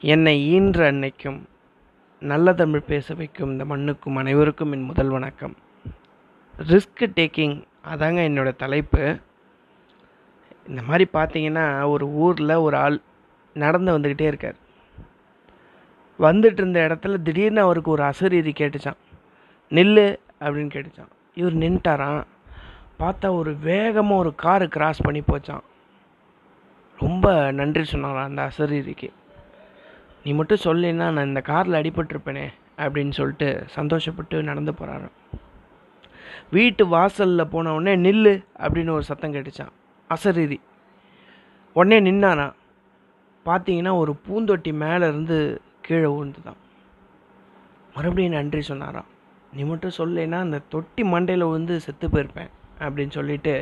என்னை ஈன்ற அன்னைக்கும் நல்ல தமிழ் பேச வைக்கும் இந்த மண்ணுக்கும் அனைவருக்கும் என் முதல் வணக்கம். ரிஸ்க் டேக்கிங் அதாங்க என்னோட தலைப்பு. இந்த மாதிரி பார்த்தீங்கன்னா ஒரு ஊரில் ஒரு ஆள் நடந்து வந்துக்கிட்டே இருக்கார். வந்துட்டு இருந்த இடத்துல திடீர்னு அவருக்கு ஒரு அசரீரி கேட்டுச்சான் நில்லு அப்படின்னு கேட்டுச்சான் இவர் நின்ட்டாராம். பார்த்தா ஒரு வேகமாக ஒரு காரு கிராஸ் பண்ணி போச்சான் ரொம்ப நன்றி சொன்னாராம் அந்த அசரீரிக்கு. நீ மட்டும் சொல்லினா நான் இந்த காரில் அடிபட்டிருப்பேனே அப்படின்னு சொல்லிட்டு சந்தோஷப்பட்டு நடந்து போகிறாரு வீட்டு வாசலில் போன உடனே நில்லு அப்படின்னு ஒரு சத்தம் கேட்டுச்சான் அசரீதி உடனே நின்னானா? பார்த்தீங்கன்னா ஒரு பூந்தொட்டி மேலே இருந்து கீழே விழுந்துதான். மறுபடியும் நன்றி சொன்னாராம். நீ மட்டும் சொல்லேன்னா அந்த தொட்டி மண்டையில் விழுந்து செத்து போயிருப்பேன் அப்படின்னு சொல்லிட்டு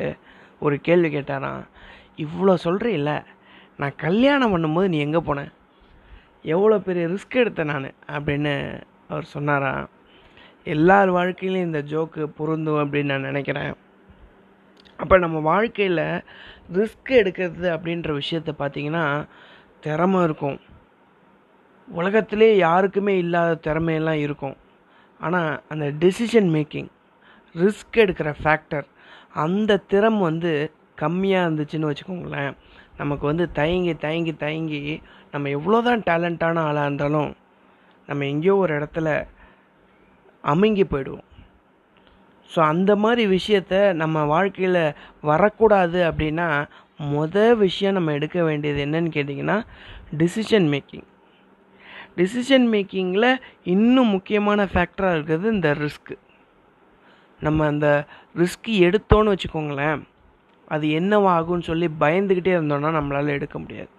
ஒரு கேள்வி கேட்டாராம். இவ்வளோ சொல்கிறீல்ல நான் கல்யாணம் பண்ணும்போது நீ எங்கே போனேன் எவ்வளோ பெரிய ரிஸ்க் எடுத்தேன் நான்? அப்படின்னு அவர் சொன்னாராம் எல்லார் வாழ்க்கையிலையும் இந்த ஜோக்கு பொருந்தும் அப்படின்னு நான் நினைக்கிறேன். அப்போ நம்ம வாழ்க்கையில் ரிஸ்க் எடுக்கிறது அப்படின்ற விஷயத்த பார்த்தீங்கன்னா திறமை இருக்கும். உலகத்திலே யாருக்குமே இல்லாத திறமையெல்லாம் இருக்கும். ஆனால் அந்த டெசிஷன் மேக்கிங் ரிஸ்க் எடுக்கிற ஃபேக்டர் அந்த திறம் வந்து கம்மியாக இருந்துச்சுன்னு வச்சுக்கோங்களேன். நமக்கு வந்து தயங்கி தயங்கி தயங்கி நம்ம எவ்வளோ தான் டேலண்ட்டான ஆளாக இருந்தாலும் நம்ம எங்கேயோ ஒரு இடத்துல அமுங்கி போயிடுவோம். ஸோ அந்த மாதிரி விஷயத்த நம்ம வாழ்க்கையில் வரக்கூடாது அப்படின்னா மொதல் விஷயம் நம்ம எடுக்க வேண்டியது என்னன்னு கேட்டிங்கன்னா டிசிஷன் மேக்கிங் டிசிஷன் மேக்கிங்கில் இன்னும் முக்கியமான ஃபேக்டராக இருக்கிறது இந்த ரிஸ்க்கு நம்ம அந்த ரிஸ்க் எடுத்தோன்னு வச்சுக்கோங்களேன். அது என்னவாகும்னு சொல்லி பயந்துக்கிட்டே இருந்தோம்னா நம்மளால் எடுக்க முடியாது.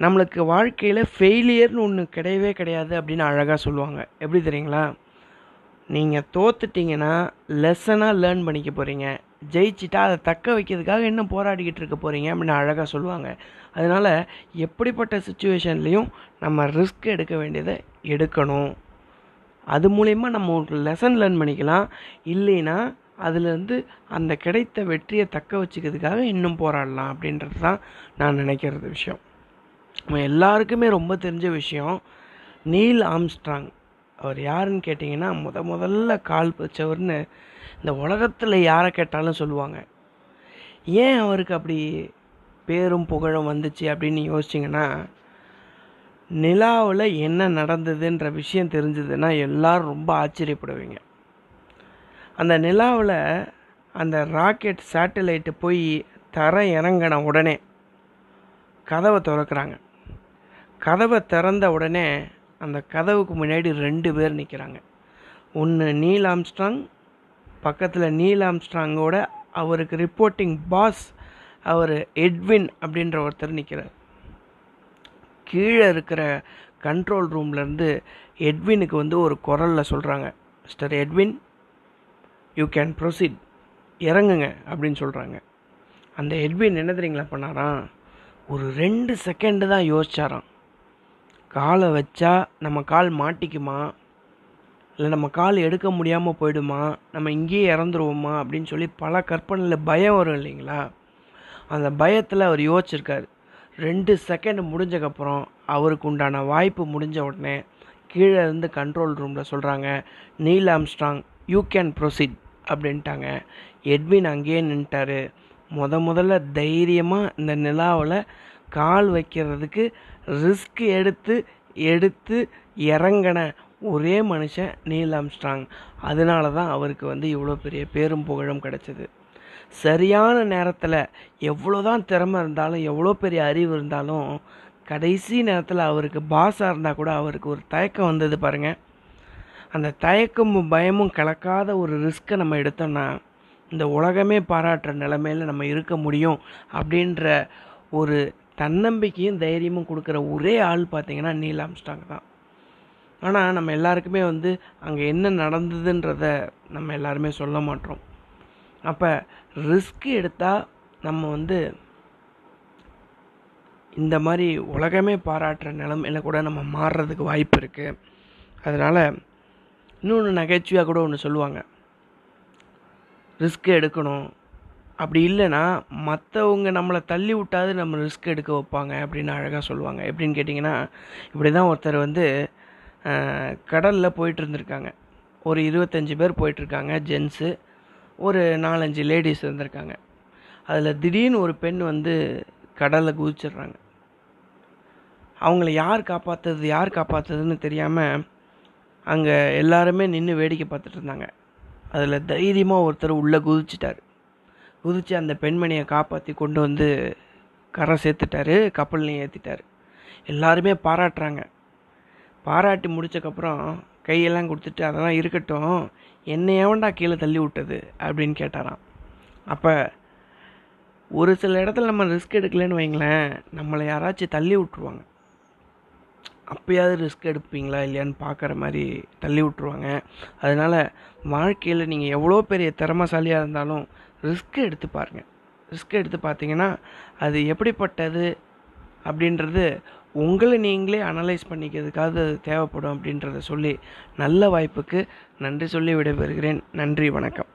நம்மளுக்கு வாழ்க்கையில் ஃபெயிலியர்னு ஒன்று கிடையவே கிடையாது அப்படின்னு அழகாக சொல்லுவாங்க. எப்படி தெரியுங்களா? நீங்கள் தோத்துட்டிங்கன்னா லெசனாக லேர்ன் பண்ணிக்க போகிறீங்க ஜெயிச்சிட்டா அதை தக்க வைக்கிறதுக்காக என்ன போராடிக்கிட்டு இருக்க போகிறீங்க அப்படின்னு அழகாக சொல்லுவாங்க. அதனால் எப்படிப்பட்ட சுச்சுவேஷன்லேயும் நம்ம ரிஸ்க் எடுக்க வேண்டியதை எடுக்கணும். அது மூலயமா நம்ம ஒரு லெசன் லேர்ன் பண்ணிக்கலாம். இல்லைன்னா அதுலேருந்து அந்த கிடைத்த வெற்றியை தக்க வச்சுக்கிறதுக்காக இன்னும் போராடலாம் அப்படின்றது தான் நான் நினைக்கிறது விஷயம். நம்ம எல்லாருக்குமே ரொம்ப தெரிஞ்ச விஷயம் நீல் ஆம்ஸ்ட்ராங். அவர் யாருன்னு கேட்டிங்கன்னா முத முதல்ல கால் வச்சவர்னு இந்த உலகத்தில் யாரை கேட்டாலும் சொல்லுவாங்க. ஏன் அவருக்கு அப்படி பேரும் புகழும் வந்துச்சு அப்படின்னு யோசிச்சிங்கன்னா நிலாவில் என்ன நடந்ததுன்ற விஷயம் தெரிஞ்சதுன்னா எல்லோரும் ரொம்ப ஆச்சரியப்படுவீங்க. அந்த நிலாவில் அந்த ராக்கெட் சேட்டலைட்டு போய் தர இறங்கின உடனே கதவை திறக்கிறாங்க. கதவை திறந்த உடனே அந்த கதவுக்கு முன்னாடி ரெண்டு பேர் நிற்கிறாங்க ஒன்று நீல் ஆம்ஸ்ட்ராங் பக்கத்தில் நீல் ஆம்ஸ்ட்ராங்கோட அவருக்கு ரிப்போர்ட்டிங் பாஸ் அவர் எட்வின் அப்படின்ற ஒருத்தர் நிற்கிறார் கீழே இருக்கிற கண்ட்ரோல் ரூம்லேருந்து எட்வினுக்கு வந்து ஒரு குரலில் சொல்கிறாங்க mister Edwin you can proceed இறங்குங்க அப்படின்னு சொல்கிறாங்க அந்த ஹெட்வின் என்ன தெரியுங்களா பண்ணாராம் ஒரு ரெண்டு செகண்டு தான் யோசிச்சாராம். காலை வச்சா நம்ம கால் மாட்டிக்குமா? இல்லை நம்ம கால் எடுக்க முடியாமல் போயிடுமா? நம்ம இங்கேயே இறந்துருவோமா? அப்படின்னு சொல்லி பல கற்பனையில் பயம் வரும் இல்லைங்களா? அந்த பயத்தில் அவர் யோசிச்சிருக்காரு. ரெண்டு செகண்ட் முடிஞ்சக்கப்புறம் அவருக்கு உண்டான வாய்ப்பு முடிஞ்ச உடனே கீழே இருந்து கண்ட்ரோல் ரூமில் சொல்கிறாங்க Neil Armstrong you can proceed அப்படின்ட்டாங்க. எட்வின் அங்கேயே நின்ட்டார். முத முதல்ல தைரியமாக இந்த நிலாவில் கால் வைக்கிறதுக்கு ரிஸ்க் எடுத்து எடுத்து இறங்கின ஒரே மனுஷன் நீல் ஆம்ஸ்ட்ராங். அதனால தான் அவருக்கு வந்து இவ்வளோ பெரிய பேரும் புகழும் கிடச்சிது. சரியான நேரத்தில் எவ்வளோ தான் திறமை இருந்தாலும் எவ்வளோ பெரிய அறிவு இருந்தாலும் கடைசி நேரத்தில் அவருக்கு பாஸாக இருந்தால் கூட அவருக்கு ஒரு தயக்கம் வந்தது பாருங்கள் அந்த தயக்கமும் பயமும் கலக்காத ஒரு ரிஸ்க்கை நம்ம எடுத்தோம்னா இந்த உலகமே பாராட்டுற நிலைமையில் நம்ம இருக்க முடியும் அப்படின்ற ஒரு தன்னம்பிக்கையும் தைரியமும் கொடுக்குற ஒரே ஆள் பார்த்திங்கன்னா நீல் ஆம்ஸ்டாங் தான். ஆனால் நம்ம எல்லாருக்குமே வந்து அங்கே என்ன நடந்ததுன்றத நம்ம எல்லாருமே சொல்ல மாட்டோம். அப்போ ரிஸ்க் எடுத்தால் நம்ம வந்து இந்த மாதிரி உலகமே பாராட்டுற நிலமையில கூட நம்ம மாறுறதுக்கு வாய்ப்பு இருக்குது அதனால் இன்னொன்று நகைச்சுவையாக கூட ஒன்று சொல்லுவாங்க. ரிஸ்க் எடுக்கணும். அப்படி இல்லைன்னா மற்றவங்க நம்மளை தள்ளி விட்டாது நம்ம ரிஸ்க் எடுக்க வைப்பாங்க அப்படின்னு அழகாக சொல்லுவாங்க. எப்படின்னு கேட்டிங்கன்னா இப்படி தான் ஒருத்தர் வந்து கடலில் போயிட்டு இருந்திருக்காங்க. ஒரு இருபத்தஞ்சி பேர் போயிட்டுருக்காங்க ஜென்ஸு ஒரு நாலஞ்சு லேடிஸ் இருந்திருக்காங்க. அதில் திடீர்னு ஒரு பெண் வந்து கடலில் குதிச்சிடுறாங்க. அவங்கள யார் காப்பாற்றுறது யார் காப்பாற்றுறதுன்னு தெரியாமல் அங்கே எல்லாருமே நின்று வேடிக்கை பார்த்துட்டு இருந்தாங்க. அதில் தைரியமாக ஒருத்தர் உள்ளே குதிச்சிட்டார். குதித்து அந்த பெண்மணியை காப்பாற்றி கொண்டு வந்து கரை சேர்த்துட்டாரு கப்பல்லையும் ஏற்றிட்டார் எல்லாருமே பாராட்டுறாங்க. பாராட்டி முடிச்சக்கப்புறம் கையெல்லாம் கொடுத்துட்டு அதெல்லாம் இருக்கட்டும் என்னை எவன்டா கீழே தள்ளி விட்டது? அப்படின்னு கேட்டாராம். அப்போ ஒரு சில இடத்துல நம்ம ரிஸ்க் எடுக்கலன்னு வைங்களேன் நம்மளை யாராச்சும் தள்ளி விட்ருவாங்க அப்போயாவது ரிஸ்க் எடுப்பீங்களா இல்லையான்னு பார்க்குற மாதிரி தள்ளி விட்ருவாங்க அதனால் வாழ்க்கையில் நீங்கள் எவ்வளோ பெரிய திறமசாலியாக இருந்தாலும் ரிஸ்க் எடுத்து பாருங்கள் ரிஸ்க் எடுத்து பார்த்தீங்கன்னா அது எப்படிப்பட்டது அப்படின்றது உங்களை நீங்களே அனலைஸ் பண்ணிக்கிறதுக்காக அது தேவைப்படும் அப்படின்றத சொல்லி நல்ல வாய்ப்புக்கு நன்றி சொல்லி விடைபெறுகிறேன். நன்றி வணக்கம்.